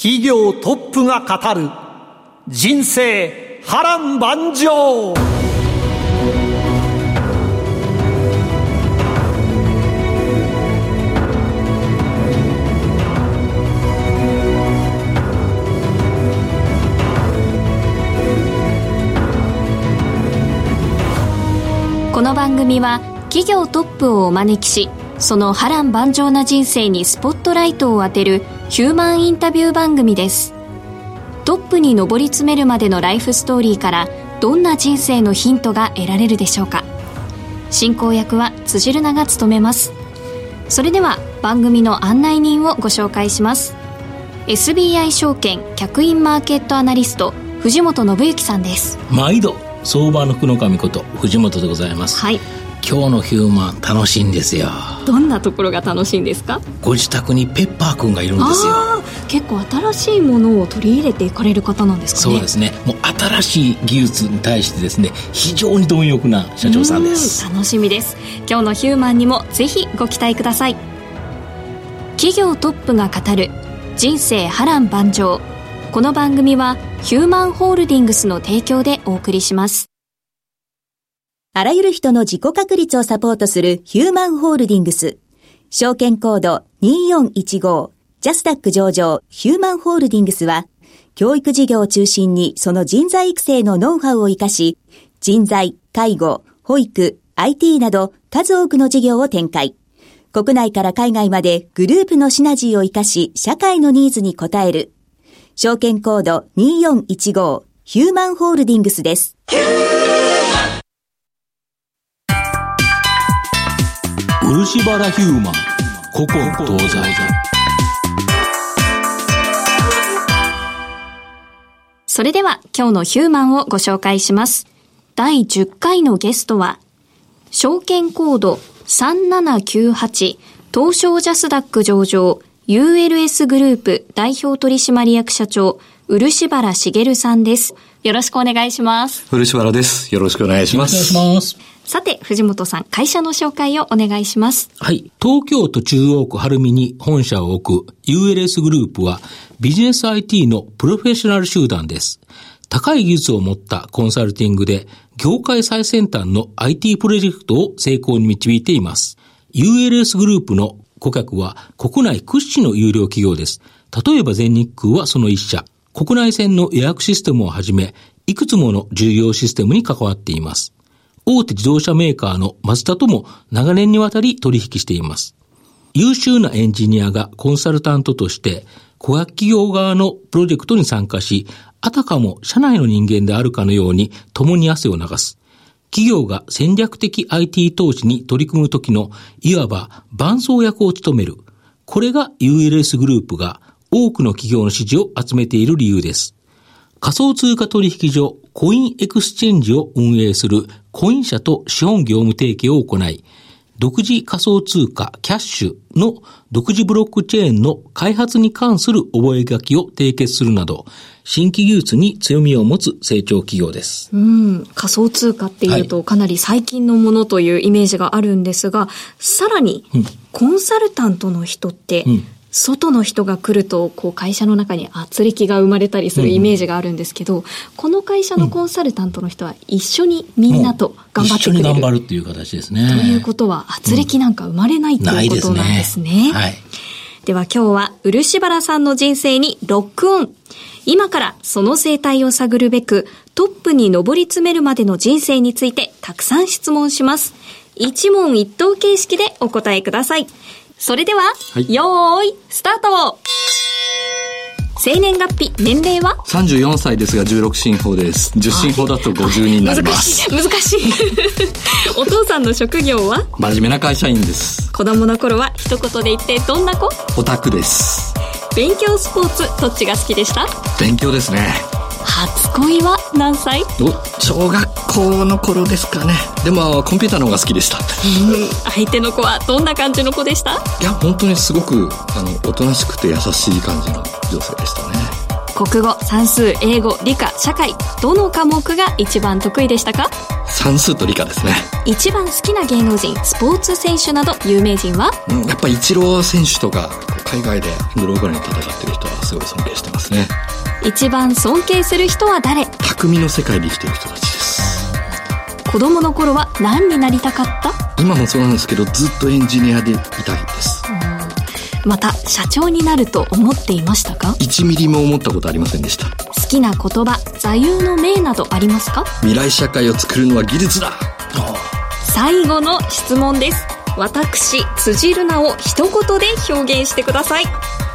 企業トップが語る人生波乱万丈。この番組は企業トップをお招きしその波乱万丈な人生にスポットライトを当てるヒューマンインタビュー番組です。トップに上り詰めるまでのライフストーリーからどんな人生のヒントが得られるでしょうか。進行役は辻るなが務めます。それでは番組の案内人をご紹介します。SBI 証券客員マーケットアナリスト藤本信之さんです。毎度相場の福の神こと藤本でございます。はい今日のヒューマン楽しいんですよ。どんなところが楽しいんですか？ご自宅にペッパーくんがいるんですよ。結構新しいものを取り入れていかれる方なんですかね？そうですね。もう新しい技術に対してですね非常に貪欲な社長さんです。うん楽しみです。今日のヒューマンにもぜひご期待ください。企業トップが語る人生波乱万丈。この番組はヒューマンホールディングスの提供でお送りしますあらゆる人の自己確立をサポートするヒューマンホールディングス。証券コード2415ジャスダック上場ヒューマンホールディングスは、教育事業を中心にその人材育成のノウハウを活かし、人材、介護、保育、IT など数多くの事業を展開。国内から海外までグループのシナジーを活かし、社会のニーズに応える。証券コード2415ヒューマンホールディングスです。漆原ヒューマン。古今東西。それでは今日のヒューマンをご紹介します。第10回のゲストは証券コード3798東証ジャスダック上場 ULS グループ代表取締役社長漆原茂さんです。よろしくお願いします。漆原です。よろしくお願いしお願います。さて藤本さん会社の紹介をお願いしますはい。東京都中央区晴海に本社を置く ULS グループはビジネス IT のプロフェッショナル集団です。高い技術を持ったコンサルティングで業界最先端の IT プロジェクトを成功に導いています。ULS グループの顧客は国内屈指の有料企業です。例えば全日空はその一社。国内線の予約システムをはじめ、いくつもの重要システムに関わっています。大手自動車メーカーのマツダとも長年にわたり取引しています。優秀なエンジニアがコンサルタントとして、顧客企業側のプロジェクトに参加し、あたかも社内の人間であるかのように共に汗を流す。企業が戦略的 IT 投資に取り組む時の、いわば伴走役を務める。これが ULS グループが多くの企業の支持を集めている理由です。仮想通貨取引所コインエクスチェンジを運営するコイン社と資本業務提携を行い、独自仮想通貨キャッシュの独自ブロックチェーンの開発に関する覚書を締結するなど、新規技術に強みを持つ成長企業です。うん、仮想通貨っていうとかなり最近のものというイメージがあるんですが、さらにうん、コンサルタントの人って、うん外の人が来ると、こう会社の中に圧力が生まれたりするイメージがあるんですけど、この会社のコンサルタントの人は一緒にみんなと頑張ってくれる。一緒に頑張るっていう形ですね。ということは、圧力なんか生まれない、ということなんですね。はい。では今日は漆原さんの人生にロックオン。今からその生態を探るべくトップに上り詰めるまでの人生についてたくさん質問します。一問一答形式でお答えください。それでは、いよーい、スタート生年月日、年齢は？34歳ですが16進法です。10進法だと50になり難ます。しい、難しい。お父さんの職業は？真面目な会社員です。子供の頃は一言で言ってどんな子？オタクです。勉強スポーツどっちが好きでした？勉強ですね。初恋は何歳？お、小学校の頃ですかね。でも、コンピューターの方が好きでした。相手の子はどんな感じの子でした？いや、本当にすごく、あの、おとなしくて優しい感じの女性でしたね。国語算数英語理科社会どの科目が一番得意でしたか？算数と理科ですね。一番好きな芸能人スポーツ選手など有名人は？うん、やっぱイチロー選手とか、海外でグローバルに戦ってる人はすごい尊敬してますね。一番尊敬する人は誰？匠の世界で生きてる人たちです。子供の頃は何になりたかった？今もそうなんですけど、ずっとエンジニアでいたいです。また社長になると思っていましたか？1ミリも思ったことありませんでした。好きな言葉座右の銘などありますか？未来社会を作るのは技術だ。最後の質問です。私辻るなを一言で表現してください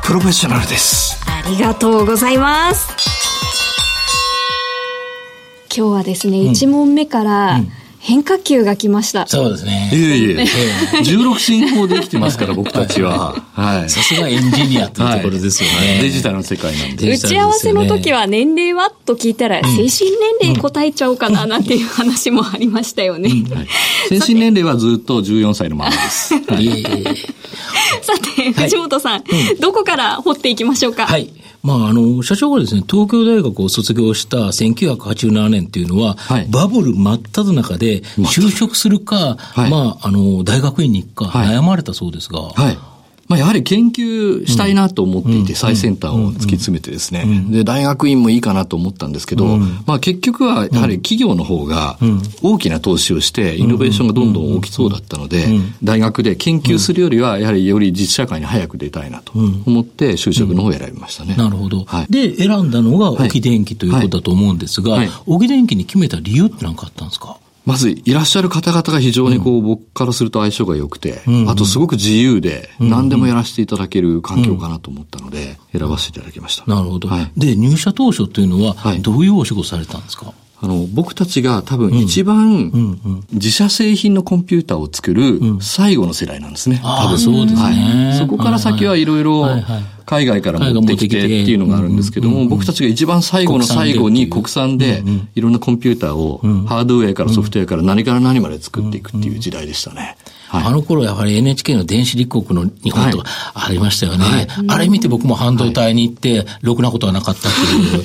プロフェッショナルです。ありがとうございます。今日はですね、一問目から変化球が来ました、そうですね。いえいえ、16進法で生きてますから、僕たちは。はい。さすがエンジニアというところですよね。デジタルの世界なんで。デ 打ち合わせの時は年齢は？と聞いたら、精神年齢答えちゃおうかななんていう話もありましたよね。はい精神年齢はずっと14歳のままです。さて、藤本さん、どこから掘っていきましょうか？はい。まあ、あの、社長がですね、東京大学を卒業した1987年っていうのは、はい。バブル真っ只中で、就職するか、はい。まあ、あの、大学院に行くか、はい。悩まれたそうですが、はい。まあ、やはり研究したいなと思っていて、最先端を突き詰めてですね。で、大学院もいいかなと思ったんですけど、まあ結局はやはり企業の方が大きな投資をして、イノベーションがどんどん起きそうだったので、大学で研究するよりは、やはりより実社会に早く出たいなと思って、就職の方を選びましたね。なるほど。はい。で、選んだのがはい。沖電機ということだと思うんですが、はい。沖電機に決めた理由って何かあったんですか？まず、いらっしゃる方々が非常にこう、僕からすると相性が良くて、あとすごく自由で、何でもやらせていただける環境かなと思ったので、選ばせていただきました。なるほど。はい。で、入社当初というのはは、い。どういうお仕事されたんですか、あの、僕たちが多分一番、自社製品のコンピューターを作る最後の世代なんですね。多分。そうですね。はい。そこから先はいろい。ろ海外から持ってきてっていうのがあるんですけども、僕たちが一番最後の最後に国産でいろんなコンピューターをハードウェアからソフトウェアから何から何まで作っていくっていう時代でしたね。はいあの頃やはり NHK の電子立国の日本とかありましたよね。あれ見て僕も半導体に行って、ろくなことはなかったっ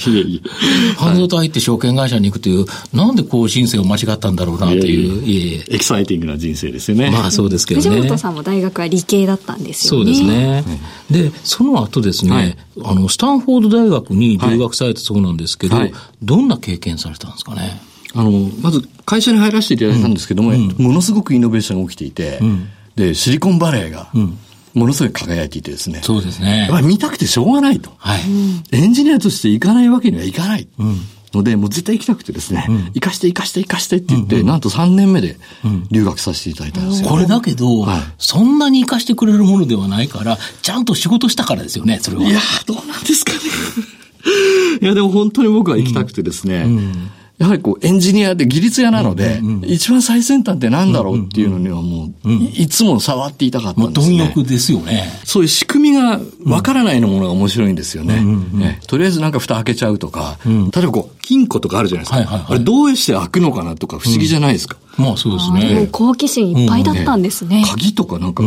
ていう。半導体入って証券会社に行くという、なんでこう人生を間違ったんだろうなという。エキサイティングな人生ですよね。まあそうですけどね。藤本さんも大学は理系だったんですそうよね。ですね。で、その後ですね、はいあの、スタンフォード大学に留学されたそうなんですけど、はいどんな経験されたんですかね？あの、まず会社に入らせていただいたんですけども、ものすごくイノベーションが起きていて、で、シリコンバレーが、ものすごい輝いていてですね。そうですねやっぱり見たくてしょうがないと。はい。エンジニアとして行かないわけにはいかない。ので、もう絶対行きたくてですね、行かして行かして行かしてって言って、なんと3年目で留学させていただいたんですよ。これだけど、はいそんなに活かしてくれるものではないから、ちゃんと仕事したからですよね、それは。いやー、どうなんですかね。いや、でも本当に僕は行きたくてですね、やはりこう、エンジニアで技術屋なので、一番最先端って何だろうっていうのにはもう、いいつも触っていたかったんですね。貪欲ですよね。そういう仕組みがわからないのものが面白いんですよね。ねとりあえずなんか蓋開けちゃうとか、例えばこう、金庫とかあるじゃないですか。はいはいはいあれどうして開くのかなとか不思議じゃないですか。まあそうですね。好奇心いっぱいだったんですね。鍵とかなんか、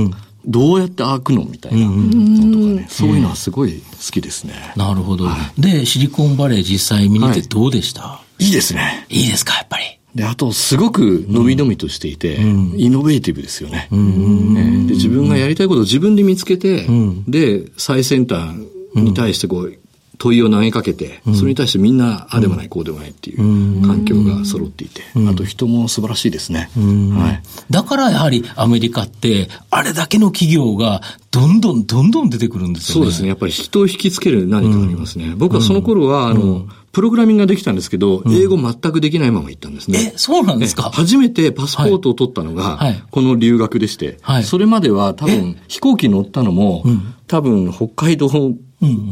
どうやって開くのみたいなのとかね。そういうのはすごい好きですね。なるほど。で、シリコンバレー実際見にてどうでした、いいですね。い、いですか、やっぱり。で、あと、すごく伸び伸びとしていて、イノベーティブですよね。ねで自分がやりたいことを自分で見つけて、で、最先端に対してこう、問いを投げかけて、それに対してみんな、ああでもない、こうでもないっていう環境が揃っていて、あと人も素晴らしいですね。はい。だからやはりアメリカって、あれだけの企業がどんどんどんどん出てくるんですよね。そうですね。やっぱり人を引きつける何かがありますね。僕はその頃は、あの、プログラミングができたんですけど、英語全くできないまま行ったんですね。え、そうなんですか？初めてパスポートを取ったのが、はい。はい。この留学でして、はい。それまでは多分飛行機乗ったのも、多分北海道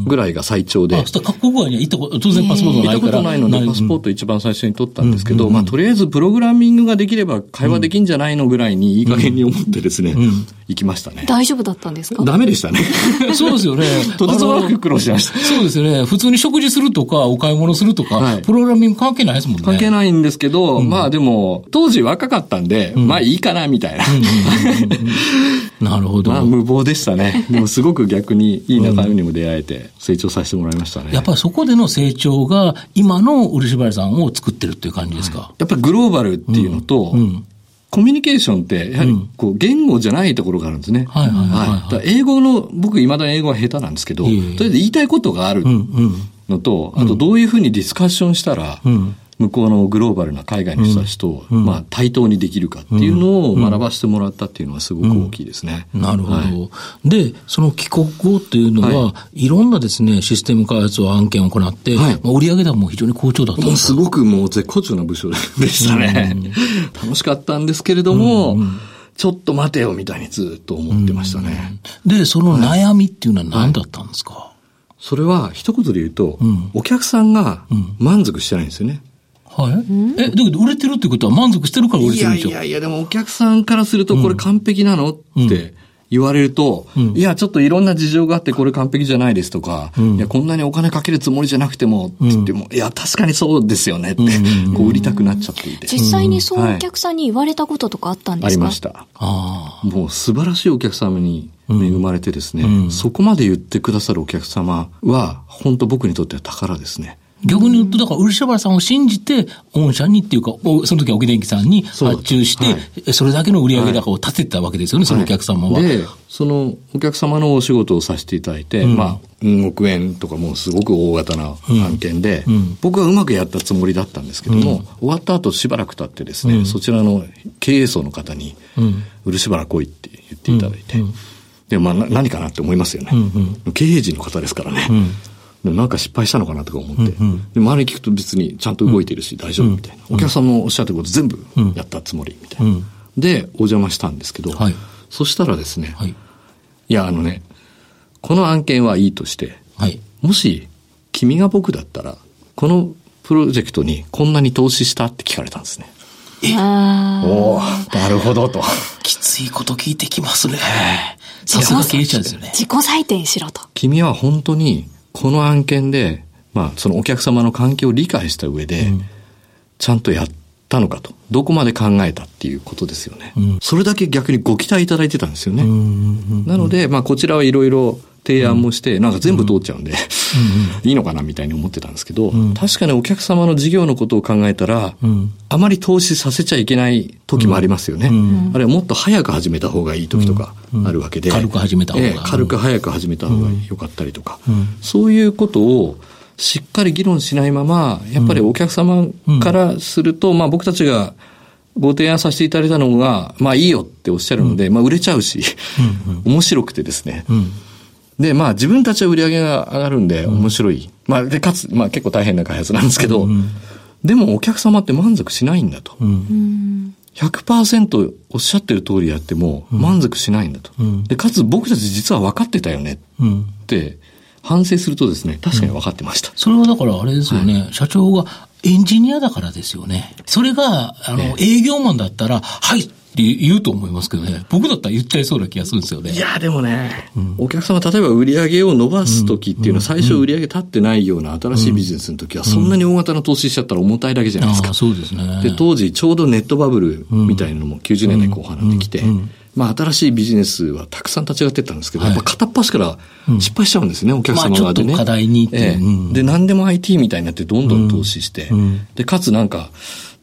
ぐらいが最長で。あ、そ各国外には行ったこと、当然パスポートないから。行ったことないので、パスポート一番最初に取ったんですけど、まあ、とりあえずプログラミングができれば会話できんじゃないのぐらいにいい加減に思ってですね、行きましたね。大丈夫だったんですか？ダメでしたね。そうですよね。とてつもなく苦労しました。そうですよね。普通に食事するとか、お買い物するとか、プログラミング関係ないですもんね。関係ないんですけど、まあでも、当時若かったんで、まあいいかな、みたいな。なるほど。まあ無謀でしたね。でもすごく逆にいい仲間にも出会えて、成長させてもらいましたね。やっぱりそこでの成長が、今の漆原さんを作ってるっていう感じですか、やっぱりグローバルっていうのと、コミュニケーションって、やはり、こう、言語じゃないところがあるんですね。はいはいはい、はい。英語の、僕、未だ英語は下手なんですけど、とりあえ。ず言いたいことがあるのと、あと、どういうふうにディスカッションしたら、向こうのグローバルな海外の人たちと、うん、まあ、対等にできるかっていうのを学ばせてもらったっていうのはすごく大きいですね。うん、なるほど、はい、で、その帰国後っていうのは、はい、いろんなですね、システム開発を案件を行って、はい、まあ、売上高も非常に好調だったすごくもう絶好調な部署でしたね。楽しかったんですけれども、うんうん。ちょっと待てよみたいにずっと思ってましたね。で、その悩みっていうのは何だったんですか、はい、それは一言で言うと、うん、お客さんが満足してないんですよね。はい。え、だけど売れてるってことは満足してるから売れてるんでしょいやいやいや、でもお客さんからするとこれ完璧なの、うん、って言われると、うん、いや、ちょっといろんな事情があってこれ完璧じゃないですとか、うん、いや、こんなにお金かけるつもりじゃなくても、って言っても、いや、確かにそうですよねって、こう売りたくなっちゃっていて。実際にそうお客さんに言われたこととかあったんですか、ありました。もう素晴らしいお客様に恵まれてですね、そこまで言ってくださるお客様は、本当僕にとっては宝ですね。逆に言うと、だから、漆原さんを信じて、御社にっていうか、その時は沖電機さんに発注して、それだけの売上高を立てたわけですよね、はい、そのお客様は。で、そのお客様のお仕事をさせていただいて、うん、まあ、うん億円とかもうすごく大型な案件で、うん、僕はうまくやったつもりだったんですけども、終わった後しばらく経ってですね、そちらの経営層の方に、漆原来いって言っていただいて、で、まあ、何かなって思いますよね。経営陣の方ですからね。なんか失敗したのかなとか思って、うんうん、で周り聞くと別にちゃんと動いてるし大丈夫みたいな、うん、お客さんのおっしゃってること全部やったつもりみたいな、うん、でお邪魔したんですけど、はい、そしたらですね、はい、いやあのねこの案件はいいとして、はい、もし君が僕だったらこのプロジェクトにこんなに投資したって聞かれたんですね。え？おおなるほどと。きついこと聞いてきますね。さすが経営者ですよね。自己採点しろと。君は本当にこの案件で、まあ、そのお客様の関係を理解した上で、ちゃんとやったのかと。どこまで考えたっていうことですよね。うん、それだけ逆にご期待いただいてたんですよね。なので、まあ、こちらはいろいろ提案もして、なんか全部通っちゃうんで、いいのかなみたいに思ってたんですけど、確かにお客様の事業のことを考えたら、あまり投資させちゃいけない時もありますよね。あるいはもっと早く始めた方がいい時とかあるわけで。軽く始めた方が、えー、軽く早く始めた方が良かったりとか、そういうことをしっかり議論しないまま、やっぱりお客様からすると、まあ僕たちがご提案させていただいたのが、まあいいよっておっしゃるので、まあ売れちゃうし、面白くてですね、で、まあ自分たちは売り上げが上がるんで面白い。うん、まあで、かつ、まあ結構大変な開発なんですけど、うん、でもお客様って満足しないんだと。うん、100%おっしゃってる通りやっても満足しないんだと。で、かつ僕たち実は分かってたよねって、反省するとですね、確かに分かってました。それはだからあれですよね、はい、社長がエンジニアだからですよね。それが、あの、営業マンだったら、はい、って言うと思いますけどね。僕だったら言っちゃいそうな気がするんですよね。いや、でもね、うん、お客様、例えば売り上げを伸ばす時っていうのは、最初売り上げ立ってないような新しいビジネスの時は、そんなに大型の投資しちゃったら重たいだけじゃないですか。そうですね。で、当時、ちょうどネットバブルみたいなのも90年代後半になってきて、まあ、新しいビジネスはたくさん立ち上がってったんですけど、はい、やっぱ片っ端から失敗しちゃうんですね、うん、お客様側でね。まあ、課題に、ええ、で、何でも IT みたいになってどんどん投資して、うん、で、かつなんか、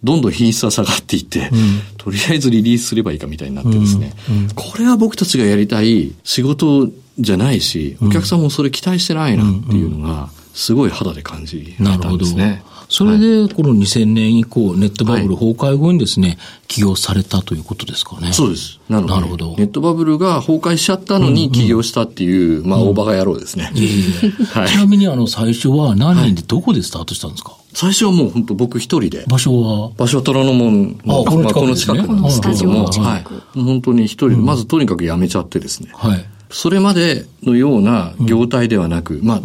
どんどん品質は下がっていって、うん、とりあえずリリースすればいいかみたいになってですね、うん。うん、これは僕たちがやりたい仕事じゃないし、お客さんもそれ期待してないなっていうのが、すごい肌で感じられたんですね。それで、この2000年以降、ネットバブル崩壊後にですね、起業されたということですかね。そうです。なるほど。ネットバブルが崩壊しちゃったのに起業したっていう、まあ、大バカ野郎ですね。ちなみに、あの、最初は何人でどこでスタートしたんですか、最初はもう本当僕一人で。場所は？場所は虎ノ門の、あ、この近く、なんですけども、はい。本当に一人で、まずとにかく辞めちゃってですね。はい。それまでのような業態ではなく、まあ、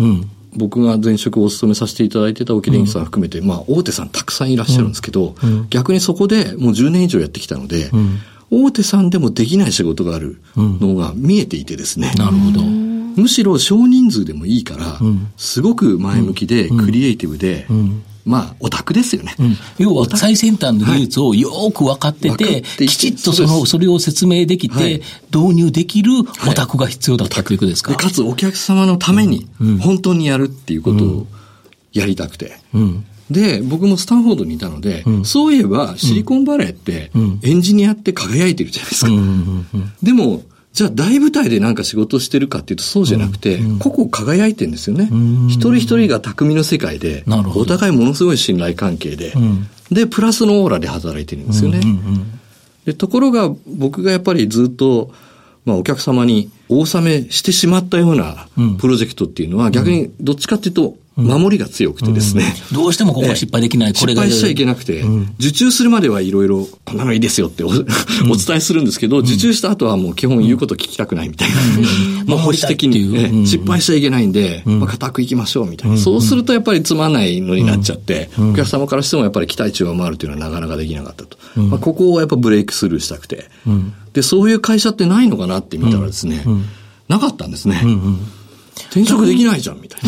僕が前職をお勤めさせていただいてた沖電機さん含めて、まあ、大手さんたくさんいらっしゃるんですけど、逆にそこでもう10年以上やってきたので、大手さんでもできない仕事があるのが見えていてですね。なるほど。むしろ少人数でもいいから、すごく前向きで、クリエイティブで、まあ、オタクですよね。要は最先端の技術をよく分かってて、はいてきちっとその、それを説明できて、はい。導入できるオタクが必要だったということですか、でかつお客様のために本当にやるっていうことをやりたくて。うん。で、僕もスタンフォードにいたので、そういえばシリコンバレーってエンジニアって輝いてるじゃないですか。でも、じゃあ大舞台でなんか仕事をしてるかっていうとそうじゃなくて、個々輝いてるんですよね。一人一人が匠の世界でお互いものすごい信頼関係で、で、プラスのオーラで働いてるんですよね。で、ところが僕がやっぱりずっと、まあお客様にお納めしてしまったようなプロジェクトっていうのは逆にどっちかっていうと守りが強くてですね。どうしてもここは失敗できない、これが。失敗しちゃいけなくて、受注するまではいろいろ、こんなのいいですよってお お伝えするんですけど、受注した後はもう基本言うこと聞きたくないみたいな。まあ保守的に、失敗しちゃいけないんで、まあ固くいきましょうみたいな。そうするとやっぱりつまんないのになっちゃって、お客様からしてもやっぱり期待値を上回るというのはなかなかできなかったと。まあここをやっぱブレイクスルーしたくて。で、そういう会社ってないのかなって見たらですね、なかったんですね。転職できないじゃんみたい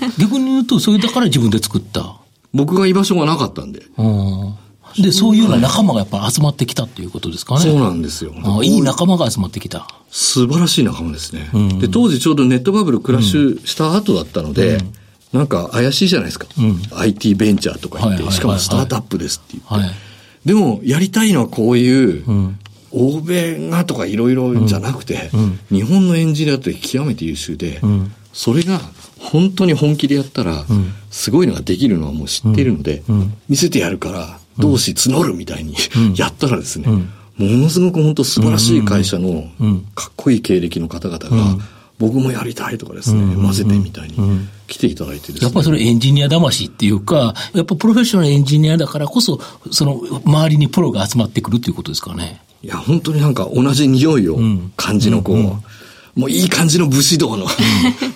な。逆に言うと、それだから自分で作った。僕が居場所がなかったんで。うんで、そういうような仲間がやっぱ集まってきたっていうことですかね。そうなんですよ。あいい仲間が集まってきた。素晴らしい仲間ですね。で、当時ちょうどネットバブルクラッシュした後だったので、なんか怪しいじゃないですか。IT ベンチャーとか言って、はいはいはいはいしかもスタートアップですって言って。はい。でも、やりたいのはこういう、欧米がとかいろいろじゃなくて、日本のエンジニアって極めて優秀で、それが本当に本気でやったら、すごいのができるのはもう知っているので、見せてやるから、同志募るみたいにやったらですね、ものすごく本当素晴らしい会社のかっこいい経歴の方々が、僕もやりたいとかですね、混ぜてみたいに来ていただいてですね。やっぱりそれエンジニア魂っていうか、やっぱプロフェッショナルエンジニアだからこそ、その周りにプロが集まってくるということですかね。いや、本当になんか同じ匂いを感じのこう、もういい感じの武士道の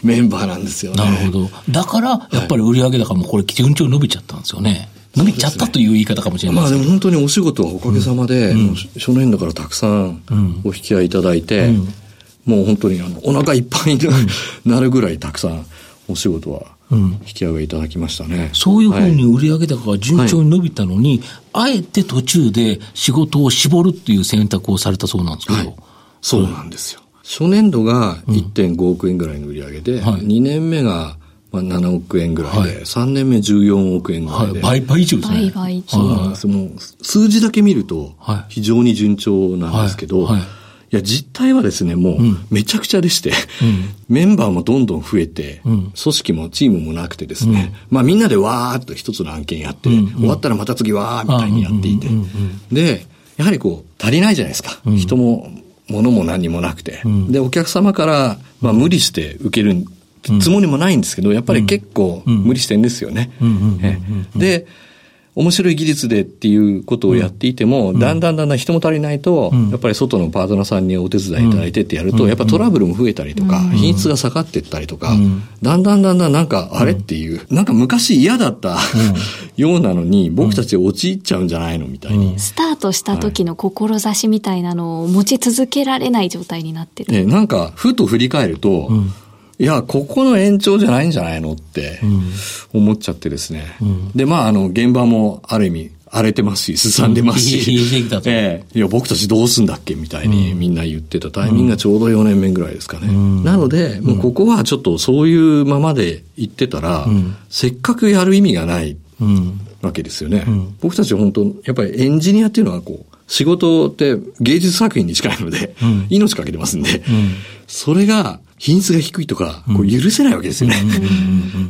メンバーなんですよね。なるほど。だから、やっぱり売上高もこれ、順調に伸びちゃったんですよね。伸びちゃったという言い方かもしれないまあでも本当にお仕事はおかげさまで、もう初年度からたくさんお引き合いいただいて、もう本当にあのお腹いっぱいになるぐらいたくさんお仕事は引き合いいただきましたね。そういうふうはに売上高が順調に伸びたのに、あえて途中で仕事を絞るっていう選択をされたそうなんですけど。はいそうなんですよ。初年度が1.5億円ぐらいの売り上げで、はい。2年目がまあ7億円ぐらいで、はい。3年目14億円ぐらはい。い、で。倍、倍以上ですね。倍々そうなんです。もう数字だけ見るとはい。非常に順調なんですけど、はい。はい。いや、実態はですね、もう、めちゃくちゃでして、メンバーもどんどん増えて、組織もチームもなくてですね、まあみんなでわーっと一つの案件やって、終わったらまた次わーみたいにやっていて、で、やはりこう、足りないじゃないですか。人も、物も何にもなくて。で、お客様から、まあ無理して受けるつもりもないんですけど、やっぱり結構無理してんですよね。え。で、面白い技術でっていうことをやっていても、だんだんだんだん人も足りないと、やっぱり外のパートナーさんにお手伝いいただいてってやると、やっぱトラブルも増えたりとか、品質が下がっていったりとか、だんだんだんだんなんか、あれっていう、なんか昔嫌だったようなのに、僕たち陥っちゃうんじゃないのみたいに。スタートした時の志みたいなのを持ち続けられない状態になってる。で、なんか、ふと振り返ると、いや、ここの延長じゃないんじゃないのって思っちゃってですね。で、まあ、あの、現場もある意味荒れてますし、すさんでますし。冷えええ。いや、僕たちどうすんだっけみたいにみんな言ってたタイミングがちょうど4年目ぐらいですかね。なので、もうここはちょっとそういうままで行ってたら、せっかくやる意味がないわけですよね。僕たち本当、やっぱりエンジニアっていうのはこう、仕事って芸術作品に近いので、命かけてますんで、それが品質が低いとか、こう許せないわけですよね。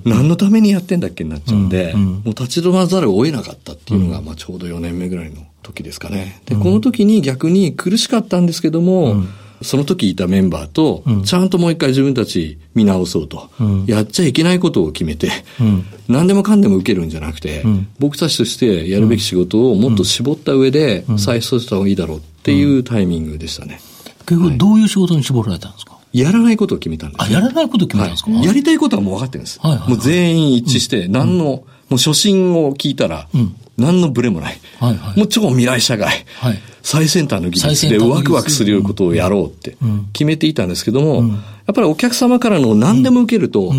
何のためにやってんだっけになっちゃうんで、もう立ち止まらざるを得なかったっていうのが、まあちょうど4年目ぐらいの時ですかね。で、この時に逆に苦しかったんですけども、その時いたメンバーと、ちゃんともう一回自分たち見直そうと、やっちゃいけないことを決めて、何でもかんでも受けるんじゃなくて、僕たちとしてやるべき仕事をもっと絞った上で、再出した方がいいだろうっていうタイミングでしたね。結局、どういう仕事に絞られたんですか、やらないことを決めたんです、あ、やらないことを決めたんですか、はい、やりたいことはもう分かってるんです。はいはいはい、もう全員一致して、何の、うん、もう初心を聞いたら、うん、何のブレもない。はいはい、もう超未来社会。はい、最先端の技術でワクワクするようなことをやろうって決めていたんですけども、うん、やっぱりお客様からの何でも受けると、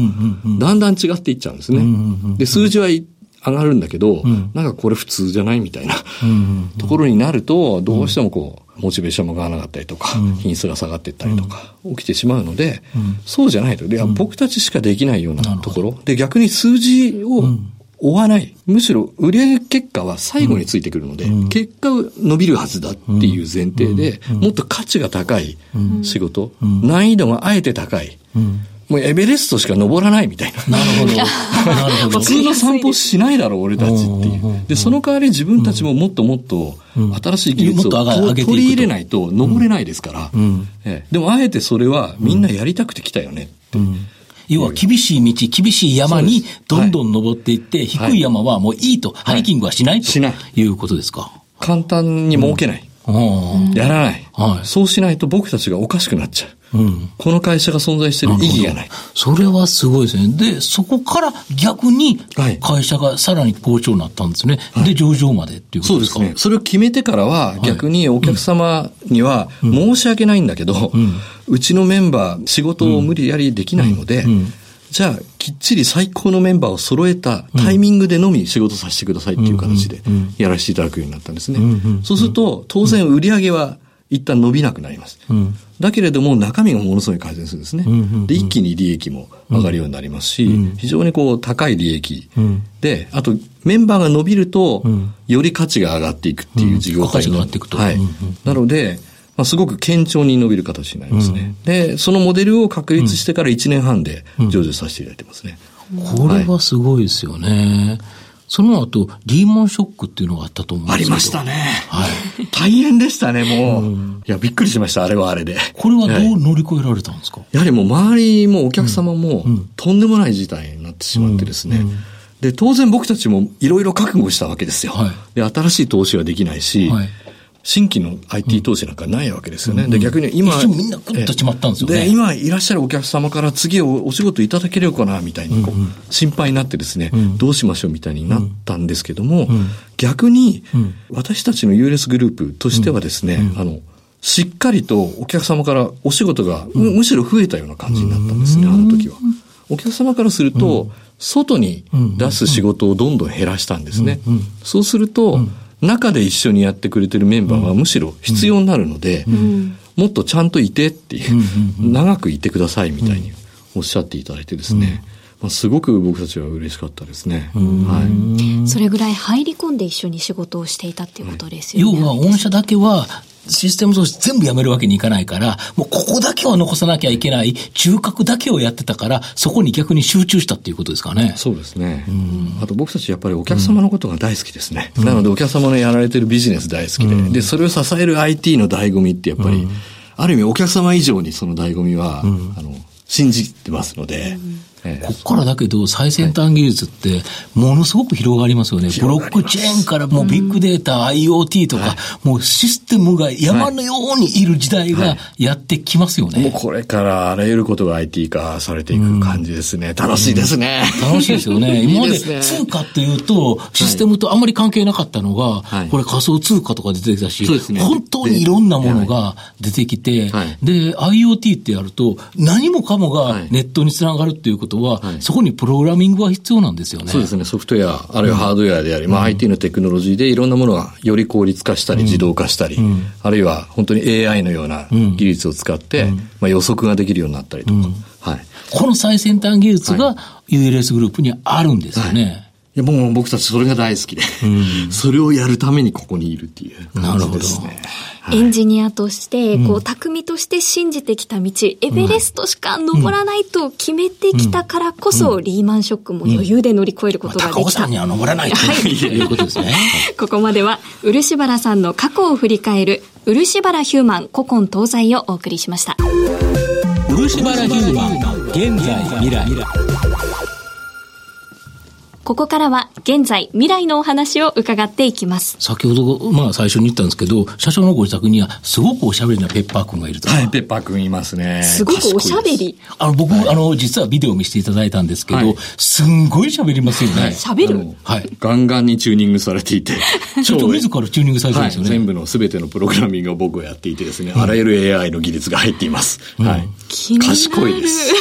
だんだん違っていっちゃうんですね。で、数字は上がるんだけど、うん、なんかこれ普通じゃないみたいな、ところになると、どうしてもこう、モチベーションも上がらなかったりとか、品質が下がっていったりとか、起きてしまうので、そうじゃないと。で、僕たちしかできないようなところ。で、逆に数字を追わない。むしろ売上結果は最後についてくるので、結果伸びるはずだっていう前提で、もっと価値が高い仕事、難易度があえて高い。もうエベレストしか登らないみたいな。なるほど。なるほど。普通の散歩しないだろう、俺たちっていう。で、その代わり自分たちももっともっと新しい技術を取り入れないと登れないですから。でもあえてそれはみんなやりたくて来たよねって。要は厳しい道、厳しい山にどんどん登っていって、低い山はもういいと、ハイキングはしないということですか？簡単に儲けない。やらない、はい。そうしないと僕たちがおかしくなっちゃう。うん、この会社が存在している意義がない。それはすごいですね。で、そこから逆に会社がさらに好調になったんですね。はい、で、上場までっていうことですか？そうですね。それを決めてからは、逆にお客様には申し訳ないんだけど、うん、うちのメンバー仕事を無理やりできないので、じゃあ、きっちり最高のメンバーを揃えたタイミングでのみ仕事させてくださいっていう形でやらせていただくようになったんですね。そうすると、当然売り上げは一旦伸びなくなります。うん、だけれども中身がものすごい改善するんですね。で、一気に利益も上がるようになりますし、うん、非常にこう高い利益、で、あとメンバーが伸びると、より価値が上がっていくっていう事業体になっていくと。はい。なので、まあ、すごく堅調に伸びる形になりますね。で、そのモデルを確立してから1年半で上場させていただいてますね。これはすごいですよね。はいその後、リーマンショックっていうのがあったと思うんですありましたね。はい。大変でしたね、もう。うん、いや、びっくりしました、あれはあれで。これはどう乗り越えられたんですか、やはりもう周りもお客様も、とんでもない事態になってしまってですね。うんうん、で、当然僕たちもいろいろ覚悟したわけですよ。はい、で、新しい投資はできないし、はい新規の IT 投資なんかないわけですよね。で、逆に今、みんなグッとしまったんですよね。で、今いらっしゃるお客様から次お仕事いただけるかな、みたいにこう、心配になってですね、どうしましょうみたいになったんですけども、逆に、私たちの ULS グループとしてはですね、あの、しっかりとお客様からお仕事がむしろ増えたような感じになったんですね、あの時は。お客様からすると、外に出す仕事をどんどん減らしたんですね。そうすると、中で一緒にやってくれてるメンバーはむしろ必要になるので、もっとちゃんといてっていう、長くいてくださいみたいにおっしゃっていただいてですね、まあ、すごく僕たちは嬉しかったですね。はい。それぐらい入り込んで一緒に仕事をしていたっていうことですよね。要は、御社だけはシステム投資全部やめるわけにいかないから、もうここだけは残さなきゃいけない、中核だけをやってたから、そこに逆に集中したっていうことですかね。そうですね。あと僕たちやっぱりお客様のことが大好きですね。なのでお客様のやられてるビジネス大好きで、で、それを支える IT の醍醐味ってやっぱり、ある意味お客様以上にその醍醐味は、あの、信じてますので、ここからだけど、最先端技術って、ものすごく広がりますよね。ブロックチェーンからもうビッグデータ、IoT とか、もうシステムが山のようにいる時代がやってきますよね。もうこれからあらゆることが IT 化されていく感じですね。楽しいですね。楽しいですよ ね。今まで通貨っていうと、システムとあんまり関係なかったのが、これ仮想通貨とか出てきたし、本当にいろんなものが出てきて、で、IoT ってやると、何もかもがネットにつながるっていうことは、はい、そこにプログラミングは必要なんですよね。そうですね。ソフトウェア、あるいはハードウェアであり、うん、まあ IT のテクノロジーでいろんなものがより効率化したり、自動化したり、うん、あるいは本当に AI のような技術を使って、まあ予測ができるようになったりとか。はい。この最先端技術が ULS グループにあるんですよね。はいいや、もう僕たちそれが大好きで、うん、それをやるためにここにいるっていう感じですね。エンジニアとして、こう、匠として信じてきた道、エベレストしか登らないと決めてきたからこそ、リーマンショックも余裕で乗り越えることができた。高尾さんには登らないということですね。ここまでは、漆原さんの過去を振り返る、漆原ヒューマン古今東西をお送りしました。漆原ヒューマン、現在未来。ここからは現在、未来のお話を伺っていきます。先ほど、まあ最初に言ったんですけど、社長のご自宅にはすごくおしゃべりなペッパーくんがいると。はい、ペッパーくんいますね。すごくおしゃべり。あの、僕、あの、実はビデオを見せていただいたんですけど、はいすんごい喋りますよね。喋る、はい。ガンガンにチューニングされていて。社長自らチューニングされてるんはい、ですよね。全部の全てのプログラミングを僕がやっていてですね、あらゆる AI の技術が入っています。はい。賢いです。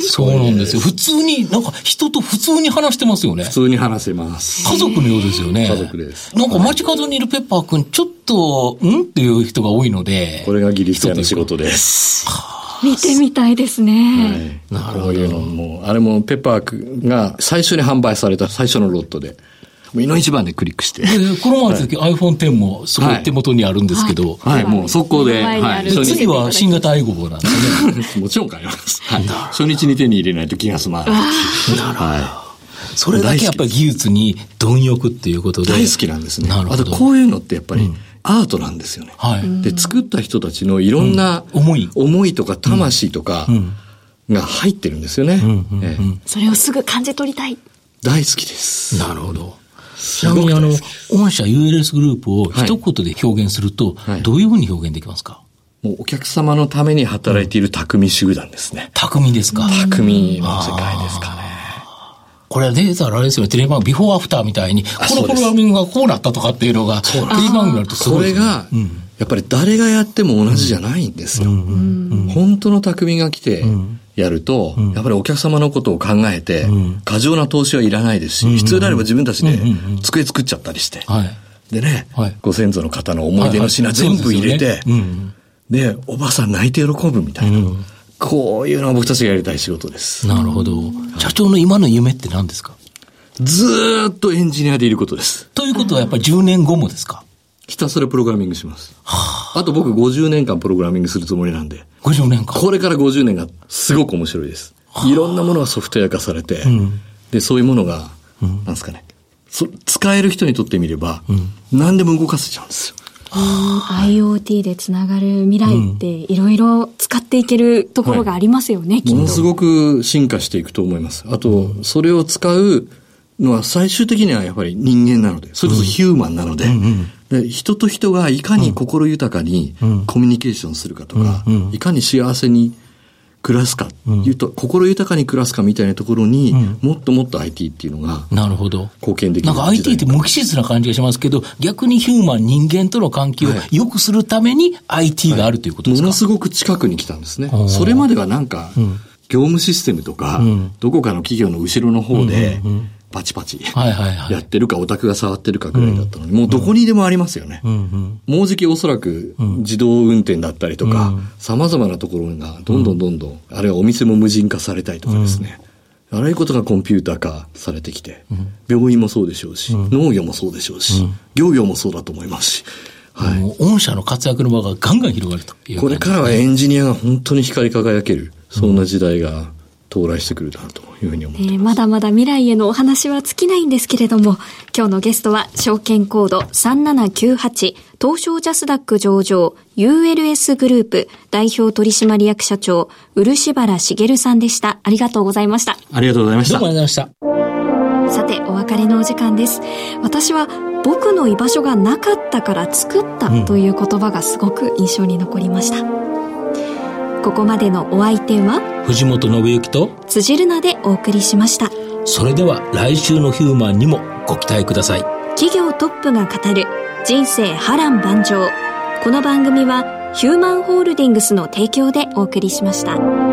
そうなんですよ。普通に、なんか人と普通に話してますよね普。通に話せます。家族のようですよね。家族ですなんか街角にいるペッパーくん、ちょっと、ん？っていう人が多いので。これが技術者の仕事です。見てみたいですね。はい。こういうのも、あれもペッパーくんが最初に販売された最初のロットで、もういの一番でクリックして。で、この前の時 iPhone X もすごい手元にあるんですけど、はい、もう速攻で、はい。次は新型 i5 なんですね。もちろん買います。はい。初日に手に入れないと気が済まない。はそれだけやっぱり技術に貪欲っていうことい。で。大好きなんですね。なるほど。あとこういうのってやっぱり、アートなんですよね。はい。で、作った人たちのいろんなうん思い思いとか魂とかが入ってるんですよね。ええそれをすぐ感じ取りたい。大好きです。なるほど。ちなみにあの、御社 ULS グループを一言で表現すると、はいどういうふうに表現できますか？もうお客様のために働いている匠集団ですね。匠ですか？匠の世界ですかね。これデータあれですよね、テレビ番組ビフォーアフターみたいに、このプログラミングがこうなったとかっていうのが、テレビ番組になるとすそごいね。れが、やっぱり誰がやっても同じじゃないんですよ。本当の匠が来てやると、やっぱりお客様のことを考えて、過剰な投資はいらないですし、必要であれば自分たちで机作っちゃったりして。はい。でねはい、ご先祖の方の思い出の品はいはい。全部入れてそうですよね。うん、で、おばさん泣いて喜ぶみたいな。こういうのが僕たちがやりたい仕事です。なるほど。社長の今の夢って何ですか？ずーっとエンジニアでいることです。ということはやっぱり10年後もですか？ひたすらプログラミングします。あと僕50年間プログラミングするつもりなんで。?50 年間。これから50年がすごく面白いです。いろんなものがソフトウェア化されて、で、そういうものが、なんですかね、そ使える人にとってみれば、何でも動かせちゃうんですよ。IoT でつながる未来っていろいろ使っていけるところがありますよね、きっと。ものすごく進化していくと思います。あと、それを使うのは最終的にはやっぱり人間なので、それこそヒューマンなので、で人と人がいかに心豊かにコミュニケーションするかとか、いかに幸せに暮らすか、いうと心豊かに暮らすかみたいなところに、もっともっと IT っていうのがなるほど。貢献できるなんか IT って無機質な感じがしますけど、逆にヒューマン、人間との関係を良くするために IT があるということですか、ものすごく近くに来たんですね。それまではなんか、業務システムとか、どこかの企業の後ろの方で、パチパチはいはいはい。やってるか、オタクが触ってるかぐらいだったのに、もうどこにでもありますよね。もうじきおそらく自動運転だったりとか、様々なところがどんどんどんどん、あるいはお店も無人化されたりとかですね。あらゆることがコンピューター化されてきて、病院もそうでしょうし、農業もそうでしょうし、漁業もそうだと思いますし、はい。御社の活躍の場がガンガン広がるというこれからはエンジニアが本当に光り輝ける、そんな時代が到来してくるなというふうに思ってえーまだまだ未来へのお話は尽きないんですけれども、今日のゲストは証券コード3798東証ジャスダック上場 ULS グループ代表取締役社長漆原茂さんでした。ありがとうございました。ありがとうございましたどうもありがとうございました。さて、お別れのお時間です。私は、僕の居場所がなかったから作ったという言葉がすごく印象に残りました。ここまでのお相手は、藤本信之と、辻るなでお送りしました。それでは来週のヒューマンにもご期待ください。企業トップが語る人生波乱万丈。この番組はヒューマンホールディングスの提供でお送りしました。